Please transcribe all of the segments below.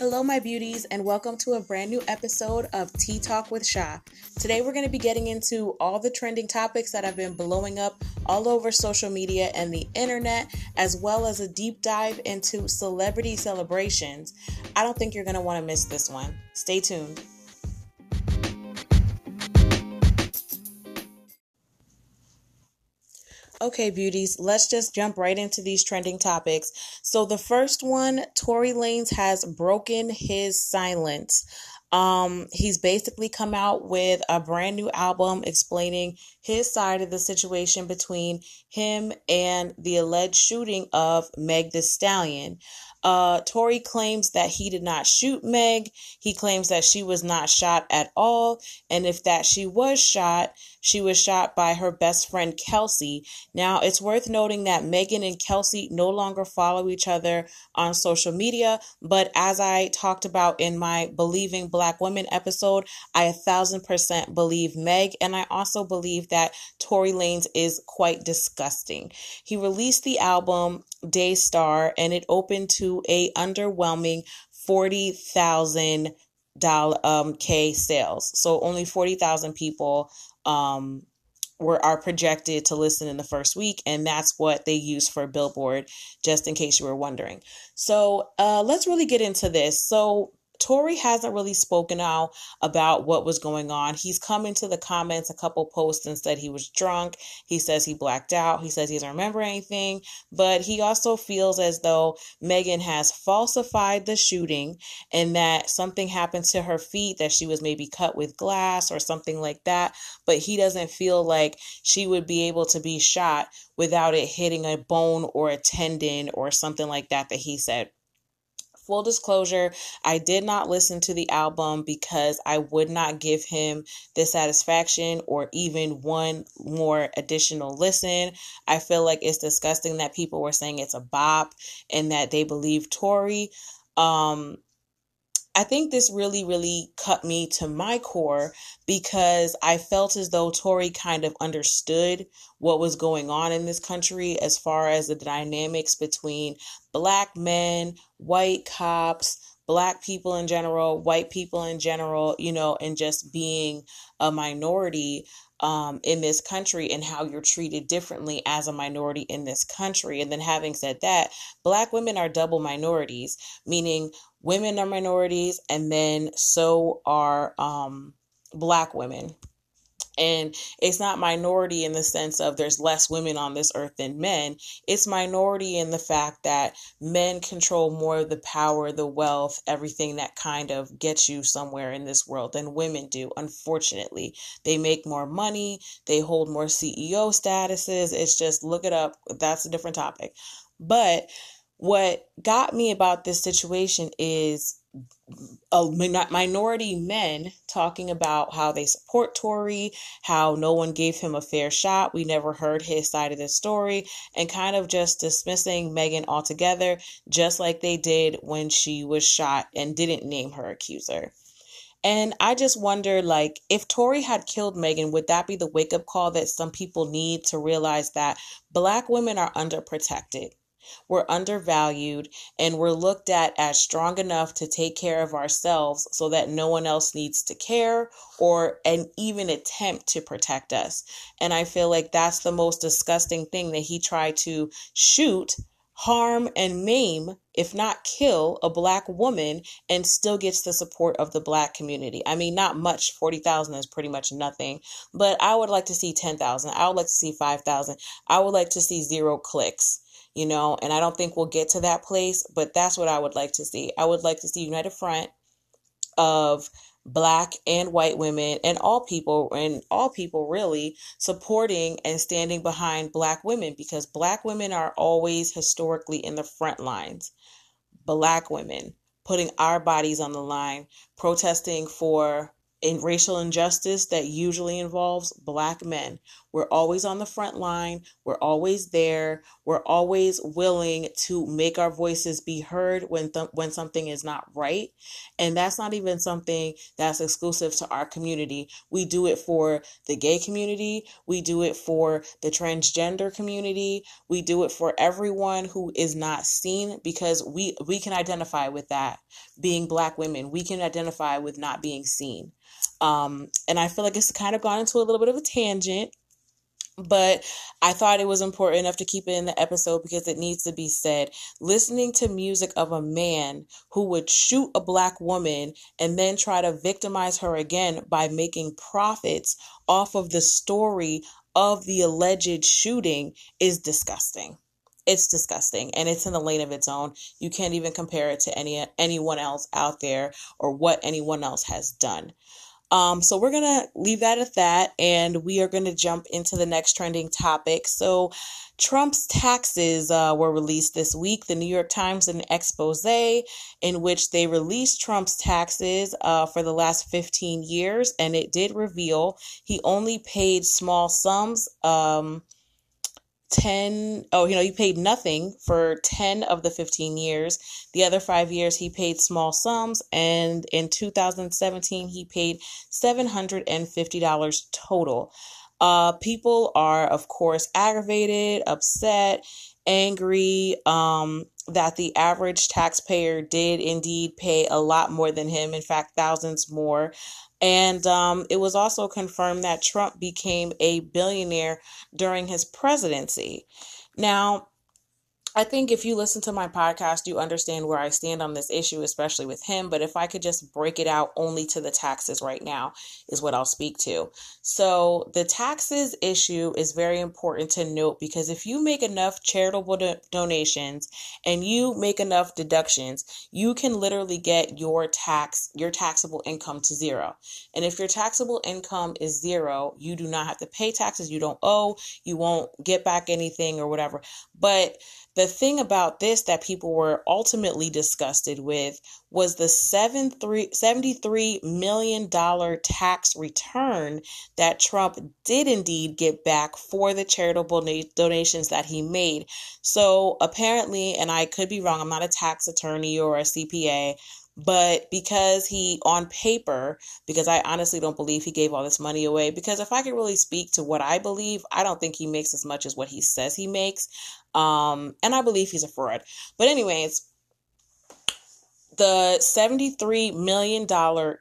Hello, my beauties, and welcome to a brand new episode of Tea Talk with Sha. Today, we're going to be getting into all the trending topics that have been blowing up all over social media and the internet, as well as a deep dive into celebrity celebrations. I don't think you're going to want to miss this one. Stay tuned. Okay, beauties, let's just jump right into these trending topics. So, the first one Tory Lanez has broken his silence. Um, he's basically come out with a brand new album explaining his side of the situation between him and the alleged shooting of Meg the Stallion. Uh, Tory claims that he did not shoot Meg. He claims that she was not shot at all. And if that she was shot, she was shot by her best friend Kelsey. Now, it's worth noting that Megan and Kelsey no longer follow each other on social media. But as I talked about in my Believing Black Women episode, I a thousand percent believe Meg. And I also believe that Tory Lanez is quite disgusting. He released the album Daystar and it opened to a underwhelming 40,000 dollar um k sales. So only 40,000 people um were are projected to listen in the first week and that's what they use for billboard just in case you were wondering. So uh let's really get into this. So Tory hasn't really spoken out about what was going on. He's come into the comments a couple posts and said he was drunk. He says he blacked out. He says he doesn't remember anything. But he also feels as though Megan has falsified the shooting and that something happened to her feet, that she was maybe cut with glass or something like that. But he doesn't feel like she would be able to be shot without it hitting a bone or a tendon or something like that that he said full disclosure, I did not listen to the album because I would not give him the satisfaction or even one more additional listen. I feel like it's disgusting that people were saying it's a bop and that they believe Tory. Um, I think this really, really cut me to my core because I felt as though Tory kind of understood what was going on in this country as far as the dynamics between black men, white cops, black people in general, white people in general, you know, and just being a minority um, in this country and how you're treated differently as a minority in this country. And then, having said that, black women are double minorities, meaning women are minorities, and then so are um, black women. And it's not minority in the sense of there's less women on this earth than men. It's minority in the fact that men control more of the power, the wealth, everything that kind of gets you somewhere in this world than women do. Unfortunately, they make more money, they hold more CEO statuses. It's just look it up. That's a different topic. But what got me about this situation is a minority men talking about how they support Tory, how no one gave him a fair shot. We never heard his side of the story, and kind of just dismissing Megan altogether, just like they did when she was shot and didn't name her accuser. And I just wonder, like, if Tory had killed Megan, would that be the wake up call that some people need to realize that black women are underprotected? We're undervalued and we're looked at as strong enough to take care of ourselves so that no one else needs to care or and even attempt to protect us. And I feel like that's the most disgusting thing that he tried to shoot harm and maim, if not kill, a black woman and still gets the support of the black community. I mean, not much. 40,000 is pretty much nothing, but I would like to see 10,000. I would like to see 5,000. I would like to see zero clicks you know, and I don't think we'll get to that place, but that's what I would like to see. I would like to see united front of black and white women and all people and all people really supporting and standing behind black women because black women are always historically in the front lines. Black women putting our bodies on the line, protesting for in racial injustice that usually involves black men. We're always on the front line. We're always there. We're always willing to make our voices be heard when th- when something is not right. And that's not even something that's exclusive to our community. We do it for the gay community. We do it for the transgender community. We do it for everyone who is not seen because we we can identify with that being black women. We can identify with not being seen. Um, and I feel like it's kind of gone into a little bit of a tangent, but I thought it was important enough to keep it in the episode because it needs to be said. Listening to music of a man who would shoot a black woman and then try to victimize her again by making profits off of the story of the alleged shooting is disgusting. It's disgusting and it's in the lane of its own. You can't even compare it to any anyone else out there or what anyone else has done. Um, so we're gonna leave that at that, and we are gonna jump into the next trending topic. So, Trump's taxes uh, were released this week. The New York Times an expose in which they released Trump's taxes uh, for the last 15 years, and it did reveal he only paid small sums. Um, 10 oh you know he paid nothing for 10 of the 15 years. The other five years he paid small sums and in 2017 he paid $750 total. Uh people are of course aggravated upset angry um that the average taxpayer did indeed pay a lot more than him in fact thousands more and um, it was also confirmed that Trump became a billionaire during his presidency. Now, I think if you listen to my podcast, you understand where I stand on this issue, especially with him. But if I could just break it out only to the taxes right now, is what I'll speak to. So, the taxes issue is very important to note because if you make enough charitable do- donations and you make enough deductions, you can literally get your tax, your taxable income to zero. And if your taxable income is zero, you do not have to pay taxes, you don't owe, you won't get back anything or whatever. But the thing about this that people were ultimately disgusted with was the $73 million tax return that Trump did indeed get back for the charitable donations that he made. So apparently, and I could be wrong, I'm not a tax attorney or a CPA, but because he on paper because i honestly don't believe he gave all this money away because if i could really speak to what i believe i don't think he makes as much as what he says he makes. Um and i believe he's a fraud. But anyways the $73 million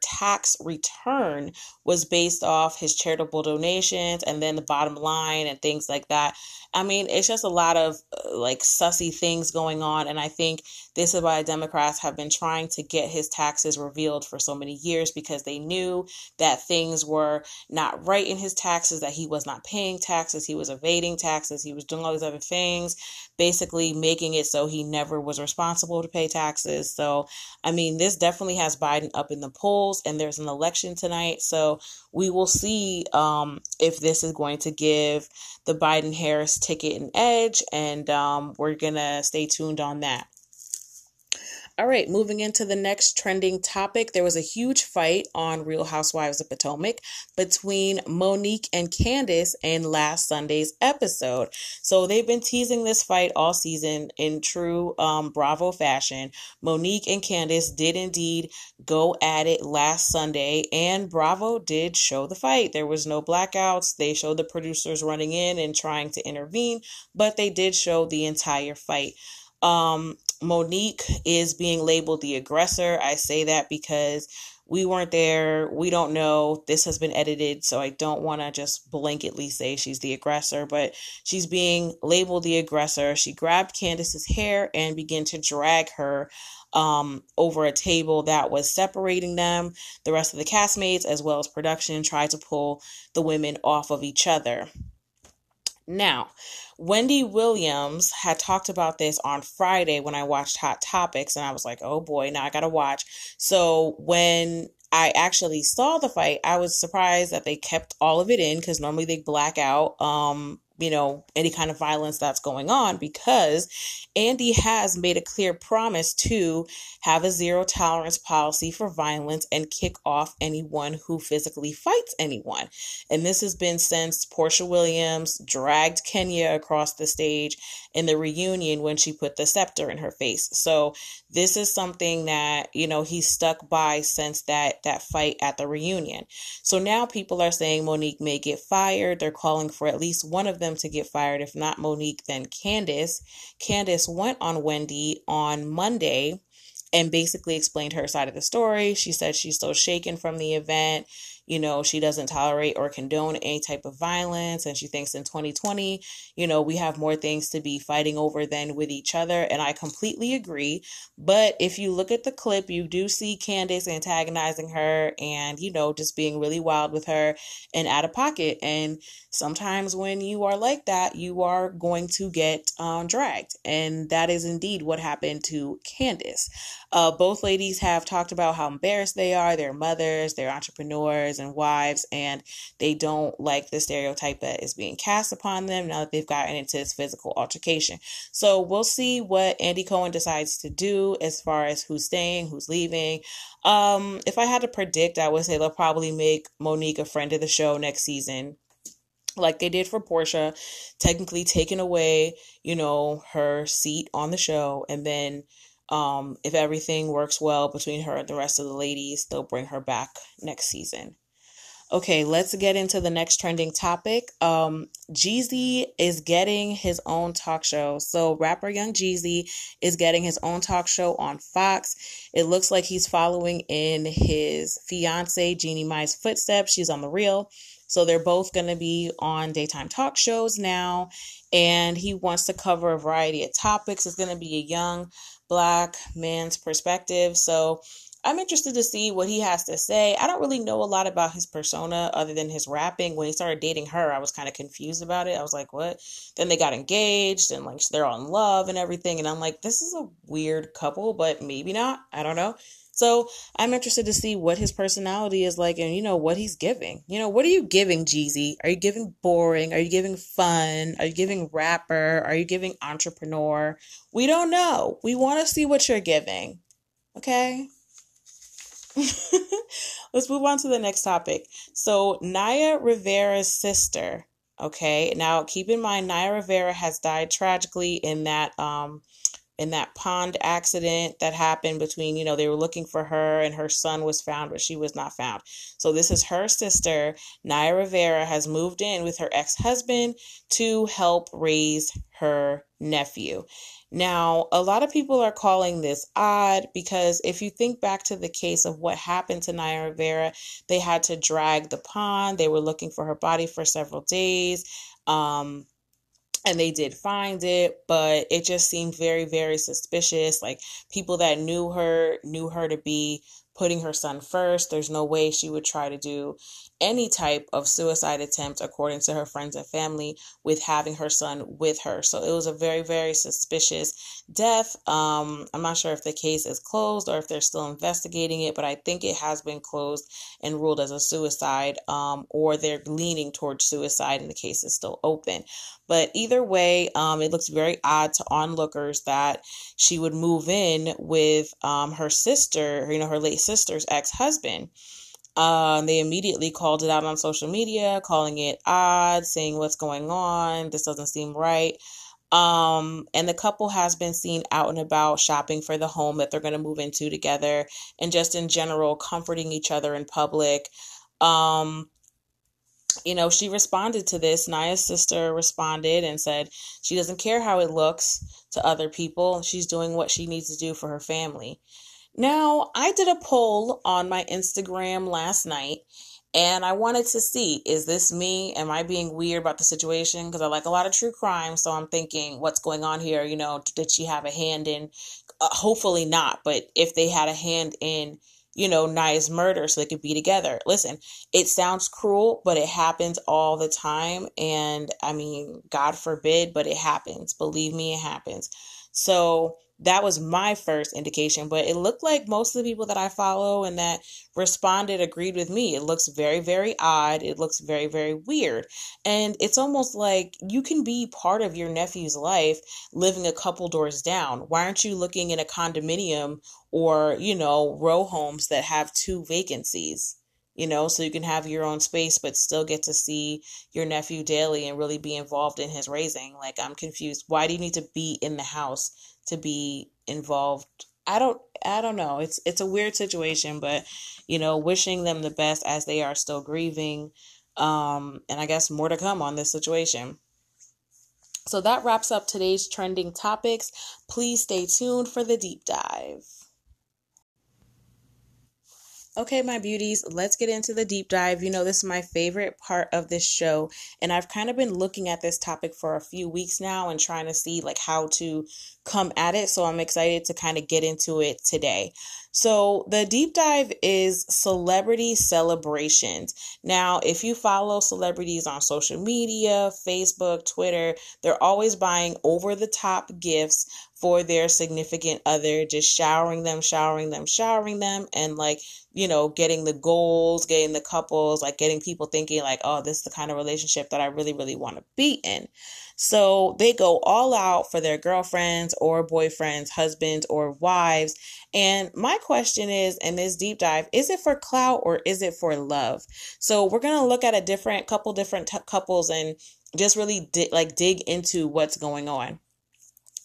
tax return was based off his charitable donations and then the bottom line and things like that. I mean, it's just a lot of uh, like sussy things going on. And I think this is why Democrats have been trying to get his taxes revealed for so many years because they knew that things were not right in his taxes, that he was not paying taxes, he was evading taxes, he was doing all these other things, basically making it so he never was responsible to pay taxes. So, I mean, this definitely has Biden up in the polls, and there's an election tonight. So, we will see um, if this is going to give the Biden Harris ticket an edge, and um, we're going to stay tuned on that. All right, moving into the next trending topic. There was a huge fight on Real Housewives of Potomac between Monique and Candiace in last Sunday's episode. So they've been teasing this fight all season in true um, Bravo fashion. Monique and Candiace did indeed go at it last Sunday, and Bravo did show the fight. There was no blackouts. They showed the producers running in and trying to intervene, but they did show the entire fight. Um, Monique is being labeled the aggressor. I say that because we weren't there. We don't know. This has been edited, so I don't want to just blanketly say she's the aggressor, but she's being labeled the aggressor. She grabbed Candiace's hair and began to drag her um, over a table that was separating them. The rest of the castmates, as well as production, tried to pull the women off of each other. Now, Wendy Williams had talked about this on Friday when I watched Hot Topics, and I was like, oh boy, now I gotta watch. So when I actually saw the fight, I was surprised that they kept all of it in because normally they black out. Um, you know, any kind of violence that's going on because Andy has made a clear promise to have a zero tolerance policy for violence and kick off anyone who physically fights anyone. And this has been since Porsha Williams dragged Kenya across the stage in the reunion when she put the scepter in her face. So this is something that, you know, he's stuck by since that that fight at the reunion. So now people are saying Monique may get fired. They're calling for at least one of them to get fired. If not Monique, then Candiace. Candiace went on Wendy on Monday and basically explained her side of the story. She said she's still shaken from the event you know, she doesn't tolerate or condone any type of violence. And she thinks in 2020, you know, we have more things to be fighting over than with each other. And I completely agree. But if you look at the clip, you do see Candiace antagonizing her and, you know, just being really wild with her and out of pocket. And sometimes when you are like that, you are going to get um, dragged. And that is indeed what happened to Candiace. Uh, both ladies have talked about how embarrassed they are. They're mothers, they're entrepreneurs and wives, and they don't like the stereotype that is being cast upon them now that they've gotten into this physical altercation. So we'll see what Andy Cohen decides to do as far as who's staying, who's leaving. Um, if I had to predict, I would say they'll probably make Monique a friend of the show next season like they did for Porsha, technically taking away, you know, her seat on the show and then um, if everything works well between her and the rest of the ladies, they'll bring her back next season. Okay, let's get into the next trending topic. Um, Jeezy is getting his own talk show. So, rapper Young Jeezy is getting his own talk show on Fox. It looks like he's following in his fiance Jeannie Mai's footsteps. She's on the real. So, they're both going to be on daytime talk shows now. And he wants to cover a variety of topics. It's going to be a young black man's perspective. So I'm interested to see what he has to say. I don't really know a lot about his persona other than his rapping. When he started dating her, I was kind of confused about it. I was like, what? Then they got engaged and like they're all in love and everything. And I'm like, this is a weird couple, but maybe not. I don't know. So I'm interested to see what his personality is like and, you know, what he's giving. You know, what are you giving, Jeezy? Are you giving boring? Are you giving fun? Are you giving rapper? Are you giving entrepreneur? We don't know. We want to see what you're giving. Okay? Let's move on to the next topic. So, Naya Rivera's sister. Okay, now keep in mind, Naya Rivera has died tragically in that um in that pond accident that happened between, you know, they were looking for her and her son was found, but she was not found. So this is her sister, Naya Rivera, has moved in with her ex husband to help raise her nephew. Now, a lot of people are calling this odd because if you think back to the case of what happened to Naya Rivera, they had to drag the pond. They were looking for her body for several days. Um, and they did find it but it just seemed very very suspicious. Like people that knew her knew her to be putting her son first. There's no way she would try to do any type of suicide attempt, according to her friends and family, with having her son with her. So it was a very, very suspicious death. Um, I'm not sure if the case is closed or if they're still investigating it, but I think it has been closed and ruled as a suicide, um, or they're leaning towards suicide and the case is still open. But either way, um, it looks very odd to onlookers that she would move in with um, her sister, you know, her late sister's ex husband. Uh, they immediately called it out on social media, calling it odd, saying what's going on. This doesn't seem right. Um, and the couple has been seen out and about shopping for the home that they're going to move into together and just in general comforting each other in public. Um, you know, she responded to this. Naya's sister responded and said she doesn't care how it looks to other people. She's doing what she needs to do for her family. Now, I did a poll on my Instagram last night and I wanted to see is this me? Am I being weird about the situation? Because I like a lot of true crime. So I'm thinking, what's going on here? You know, did she have a hand in? Uh, hopefully not. But if they had a hand in, you know, Naya's murder so they could be together. Listen, it sounds cruel, but it happens all the time. And I mean, God forbid, but it happens. Believe me, it happens. So that was my first indication. But it looked like most of the people that I follow and that responded agreed with me. It looks very, very odd. It looks very, very weird. And it's almost like you can be part of your nephew's life living a couple doors down. Why aren't you looking in a condominium or, you know, row homes that have two vacancies? you know, so you can have your own space but still get to see your nephew daily and really be involved in his raising. Like, I'm confused. Why do you need to be in the house to be involved? I don't I don't know. It's it's a weird situation, but you know, wishing them the best as they are still grieving. Um, and I guess more to come on this situation. So that wraps up today's trending topics. Please stay tuned for the deep dive. Okay, my beauties, let's get into the deep dive. You know, this is my favorite part of this show, and I've kind of been looking at this topic for a few weeks now and trying to see like how to come at it. So I'm excited to kind of get into it today. So, the deep dive is celebrity celebrations. Now, if you follow celebrities on social media, Facebook, Twitter, they're always buying over the top gifts for their significant other, just showering them, showering them, showering them, and like, you know, getting the goals, getting the couples, like getting people thinking, like, oh, this is the kind of relationship that I really, really want to be in. So they go all out for their girlfriends or boyfriends, husbands or wives. And my question is in this deep dive, is it for clout or is it for love? So we're going to look at a different couple different t- couples and just really di- like dig into what's going on.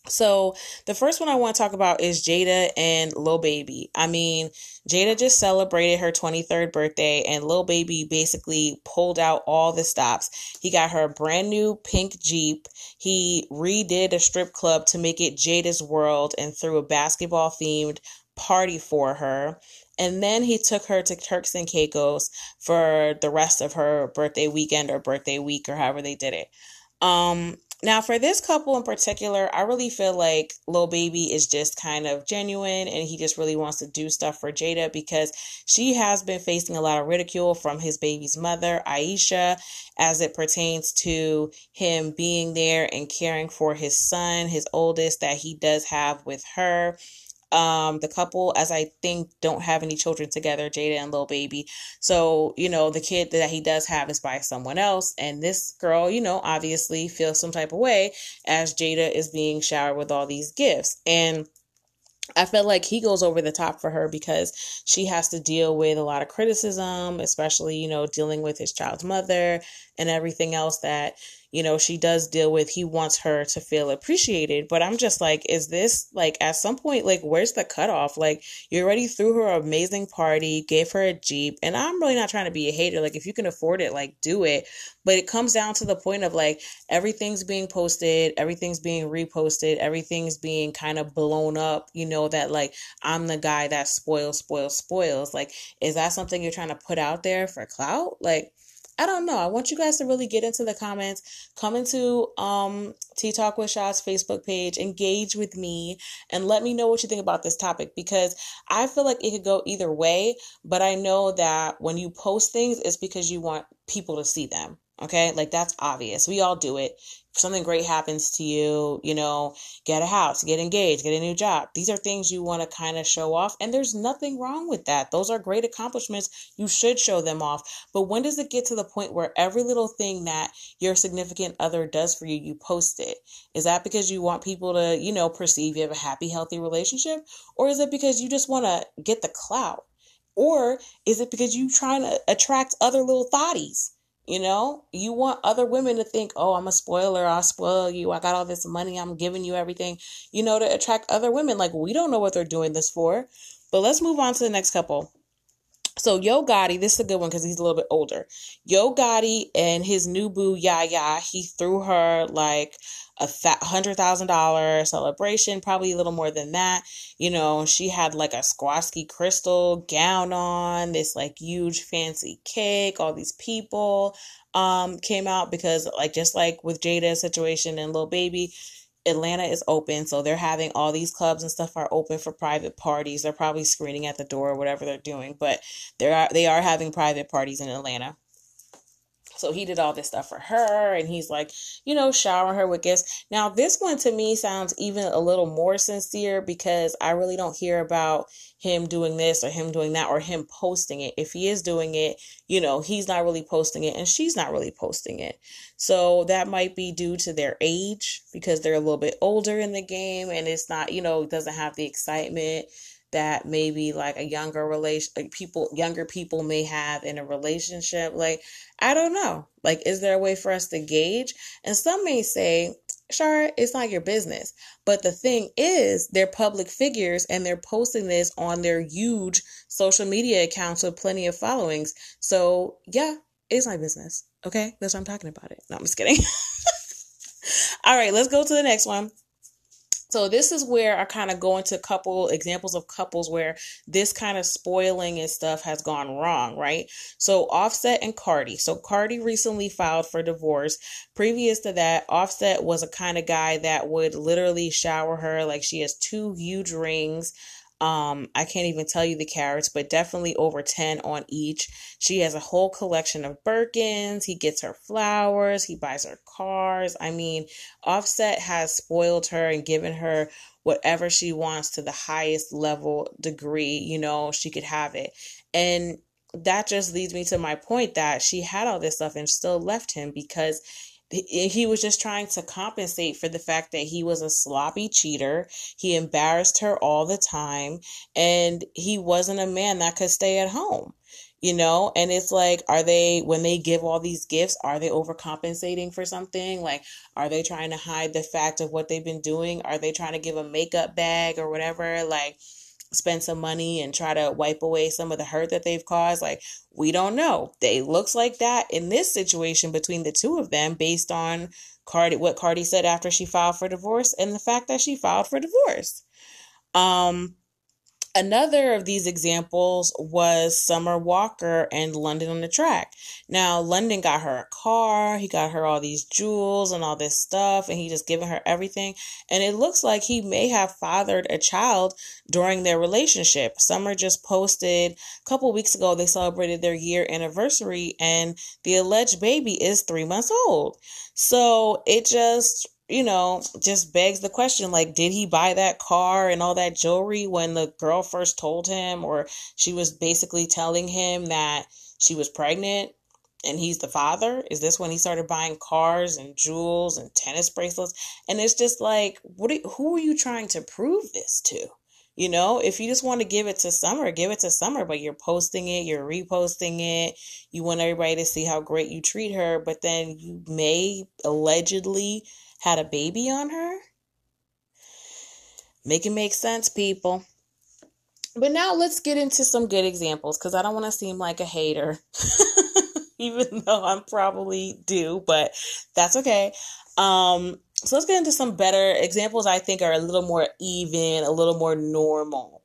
So the first one I want to talk about is Jayda and Lil Baby. I mean, Jayda just celebrated her 23rd birthday and Lil Baby basically pulled out all the stops. He got her a brand new pink Jeep. He redid a strip club to make it Jayda's World and threw a basketball themed party for her. And then he took her to Turks and Caicos for the rest of her birthday weekend or birthday week or however they did it. Um, now, for this couple in particular, I really feel like Lil Baby is just kind of genuine and he just really wants to do stuff for Jayda because she has been facing a lot of ridicule from his baby's mother, Aisha, as it pertains to him being there and caring for his son, his oldest, that he does have with her. Um, the couple, as I think, don't have any children together, Jayda and Lil Baby. So, you know, the kid that he does have is by someone else. And this girl, you know, obviously feels some type of way as Jayda is being showered with all these gifts. And I felt like he goes over the top for her because she has to deal with a lot of criticism, especially, you know, dealing with his child's mother and everything else that, you know, she does deal with. He wants her to feel appreciated. But I'm just like, is this like at some point, like, where's the cutoff? Like, you already threw her an amazing party, gave her a Jeep. And I'm really not trying to be a hater. Like, if you can afford it, like, do it. But it comes down to the point of like, everything's being posted, everything's being reposted, everything's being kind of blown up, you know, that like, I'm the guy that spoils, spoils, spoils. Like, is that something you're trying to put out there for clout? Like, I don't know. I want you guys to really get into the comments. Come into um Tea Talk with Sha's Facebook page, engage with me, and let me know what you think about this topic because I feel like it could go either way. But I know that when you post things, it's because you want people to see them. Okay, like that's obvious. We all do it if something great happens to you, you know, get a house, get engaged, get a new job. These are things you want to kind of show off. And there's nothing wrong with that. Those are great accomplishments. You should show them off. But when does it get to the point where every little thing that your significant other does for you, you post it? Is that because you want people to, you know, perceive you have a happy, healthy relationship? Or is it because you just want to get the clout? Or is it because you trying to attract other little thotties? You know, you want other women to think, oh, I'm a spoiler. I'll spoil you. I got all this money. I'm giving you everything, you know, to attract other women. Like, we don't know what they're doing this for. But let's move on to the next couple. So Yo Gotti, this is a good one because he's a little bit older. Yo Gotti and his new boo Yaya, he threw her like a hundred thousand dollar celebration, probably a little more than that. You know, she had like a Swarovski crystal gown on, this like huge fancy cake. All these people um came out because like just like with Jayda's situation and Lil Baby, Atlanta is open, so they're having all these clubs and stuff are open for private parties. They're probably screening at the door or whatever they're doing, but they are they are having private parties in Atlanta. So he did all this stuff for her and he's like, you know, showering her with gifts. Now, this one to me sounds even a little more sincere because I really don't hear about him doing this or him doing that or him posting it. If he is doing it, you know, he's not really posting it and she's not really posting it. So that might be due to their age because they're a little bit older in the game and it's not, you know, doesn't have the excitement that maybe like a younger relation like people younger people may have in a relationship like i don't know. Like is there a way for us to gauge? And some may say sure it's not your business. But the thing is they're public figures and they're posting this on their huge social media accounts with plenty of followings. So yeah it's my business okay? That's what i'm talking about it. No i'm just kidding. All right let's go to the next one so this is where I kind of go into a couple examples of couples where this kind of spoiling and stuff has gone wrong, right? So Offset and Cardi. So Cardi recently filed for divorce. Previous to that, Offset was a kind of guy that would literally shower her like she has two huge rings um, I can't even tell you the carats, but definitely over 10 on each. She has a whole collection of Birkins. He gets her flowers. He buys her cars. I mean, Offset has spoiled her and given her whatever she wants to the highest level degree, you know, she could have it. And that just leads me to my point that she had all this stuff and still left him because he was just trying to compensate for the fact that he was a sloppy cheater. He embarrassed her all the time, and he wasn't a man that could stay at home. You know, and it's like, are they, when they give all these gifts, are they overcompensating for something? Like, are they trying to hide the fact of what they've been doing? Are they trying to give a makeup bag or whatever? Like, spend some money and try to wipe away some of the hurt that they've caused like we don't know. They looks like that in this situation between the two of them based on cardi what cardi said after she filed for divorce and the fact that she filed for divorce. Um Another of these examples was Summer Walker and London On Da Track. Now, London got her a car, he got her all these jewels and all this stuff, and he just given her everything. And it looks like he may have fathered a child during their relationship. Summer just posted a couple weeks ago, they celebrated their year anniversary, and the alleged baby is three months old. So it just you know, just begs the question like, did he buy that car and all that jewelry when the girl first told him, or she was basically telling him that she was pregnant and he's the father? Is this when he started buying cars and jewels and tennis bracelets? And it's just like, what? Are, who are you trying to prove this to? You know, if you just want to give it to Summer, give it to Summer, but you're posting it, you're reposting it. You want everybody to see how great you treat her, but then you may allegedly had a baby on her. Make it make sense, people. But now let's get into some good examples because I don't want to seem like a hater, even though I'm probably do, but that's okay. Um, so let's get into some better examples I think are a little more even, a little more normal.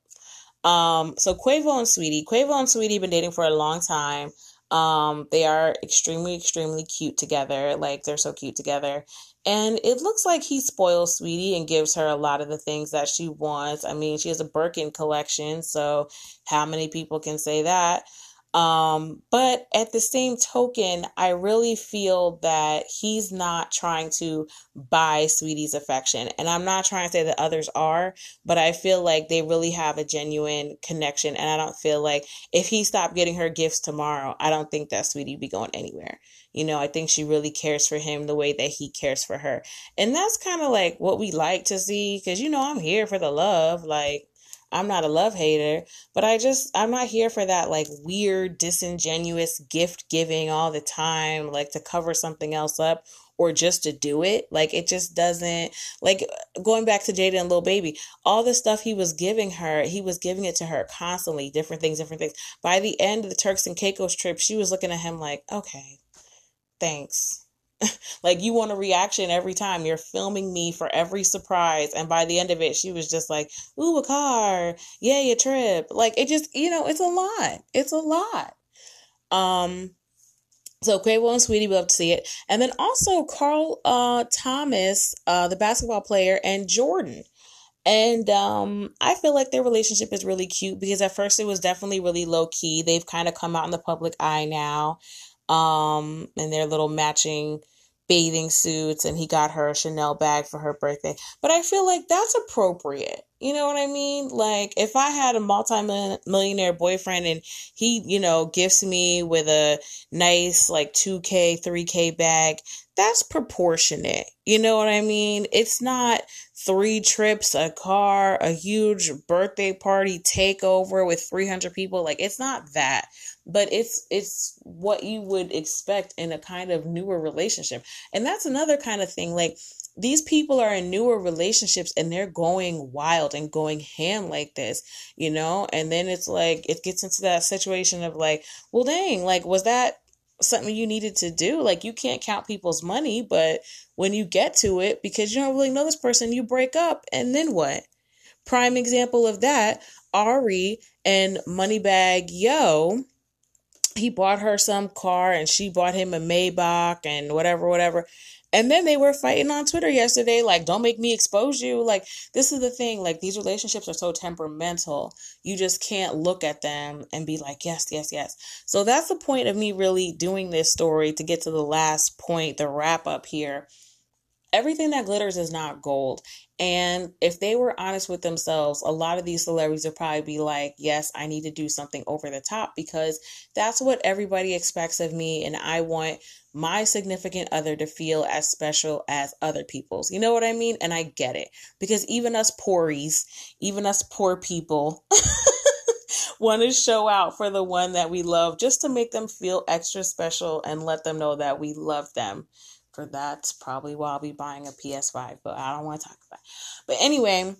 Um, so Quavo and Saweetie, Quavo and Saweetie been dating for a long time. Um, they are extremely, extremely cute together. Like they're so cute together. And it looks like he spoils Saweetie and gives her a lot of the things that she wants. I mean, she has a Birkin collection, so how many people can say that? Um, but at the same token, I really feel that he's not trying to buy Saweetie's affection. And I'm not trying to say that others are, but I feel like they really have a genuine connection. And I don't feel like if he stopped getting her gifts tomorrow, I don't think that Saweetie be going anywhere. You know, I think she really cares for him the way that he cares for her. And that's kind of like what we like to see because, you know, I'm here for the love. Like, I'm not a love hater, but I just, I'm not here for that like weird, disingenuous gift giving all the time, like to cover something else up or just to do it. Like it just doesn't like going back to Jayda and Lil Baby, all the stuff he was giving her, he was giving it to her constantly, different things, different things. By the end of the Turks and Caicos trip, she was looking at him like, okay, thanks. like you want a reaction every time you're filming me for every surprise and by the end of it she was just like ooh a car yay a trip like it just you know it's a lot it's a lot um so Quavo and Saweetie, we love to see it. And then also Carl uh, Thomas, uh, the basketball player, and Jordan. And um, I feel like their relationship is really cute because at first it was definitely really low key. They've kind of come out in the public eye now. Um, and their little matching bathing suits and he got her a Chanel bag for her birthday. But I feel like that's appropriate. You know what I mean? Like if I had a multi-millionaire boyfriend and he, you know, gifts me with a nice like 2k, 3k bag, that's proportionate. You know what I mean? It's not three trips, a car, a huge birthday party takeover with 300 people. Like it's not that but it's it's what you would expect in a kind of newer relationship and that's another kind of thing like these people are in newer relationships and they're going wild and going ham like this, you know? And then it's like, it gets into that situation of like, well, dang, like, was that something you needed to do? Like, you can't count people's money, but when you get to it, because you don't really know this person, you break up, and then what? Prime example of that Ari and Moneybagg Yo he bought her some car and she bought him a Maybach and whatever, whatever. And then they were fighting on Twitter yesterday, like, don't make me expose you. Like, this is the thing. Like, these relationships are so temperamental. You just can't look at them and be like, yes, yes, yes. So that's the point of me really doing this story to get to the last point, the wrap up here everything that glitters is not gold. And if they were honest with themselves, a lot of these celebrities would probably be like, Yes, I need to do something over the top because that's what everybody expects of me. And I want my significant other to feel as special as other people's. You know what I mean? And I get it because even us poories, even us poor people, want to show out for the one that we love just to make them feel extra special and let them know that we love them for that's probably why I'll be buying a PS5, but I don't want to talk about it. But anyway,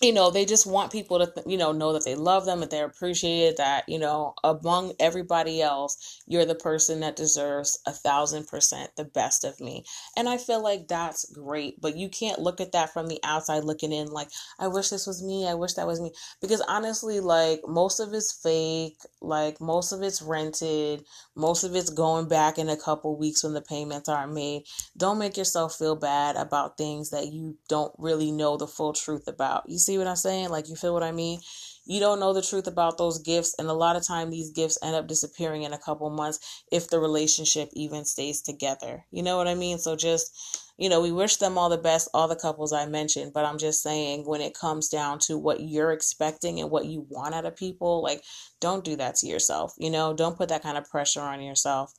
you know they just want people to you know know that they love them that they're appreciated that you know among everybody else you're the person that deserves a thousand percent the best of me. And i feel like that's great but you can't look at that from the outside looking in like i wish this was me i wish that was me. Because honestly like most of it's fake like most of it's rented most of it's going back in a couple weeks when the payments aren't made. Don't make yourself feel bad about things that you don't really know the full truth about. You see what I'm saying? Like, you feel what I mean? You don't know the truth about those gifts, and a lot of time these gifts end up disappearing in a couple months if the relationship even stays together. You know what I mean? So just you know, we wish them all the best, all the couples I mentioned, but I'm just saying when it comes down to what you're expecting and what you want out of people, like don't do that to yourself. You know, don't put that kind of pressure on yourself.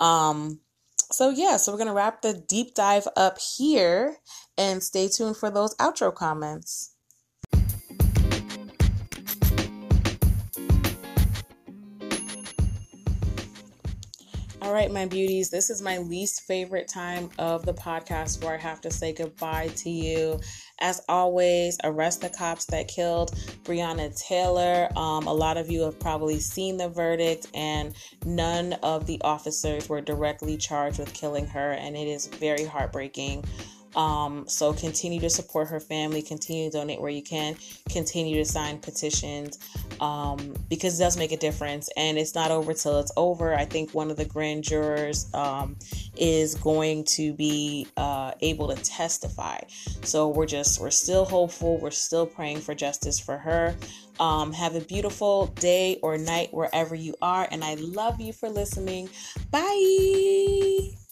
Um so yeah, so we're going to wrap the deep dive up here and stay tuned for those outro comments. All right, my beauties, this is my least favorite time of the podcast where I have to say goodbye to you. As always, arrest the cops that killed Breonna Taylor. Um, a lot of you have probably seen the verdict, and none of the officers were directly charged with killing her, and it is very heartbreaking. Um, so continue to support her family, continue to donate where you can, continue to sign petitions um, because it does make a difference. And it's not over till it's over. I think one of the grand jurors um, is going to be uh, able to testify. So we're just, we're still hopeful. We're still praying for justice for her. Um, have a beautiful day or night wherever you are. And I love you for listening. Bye.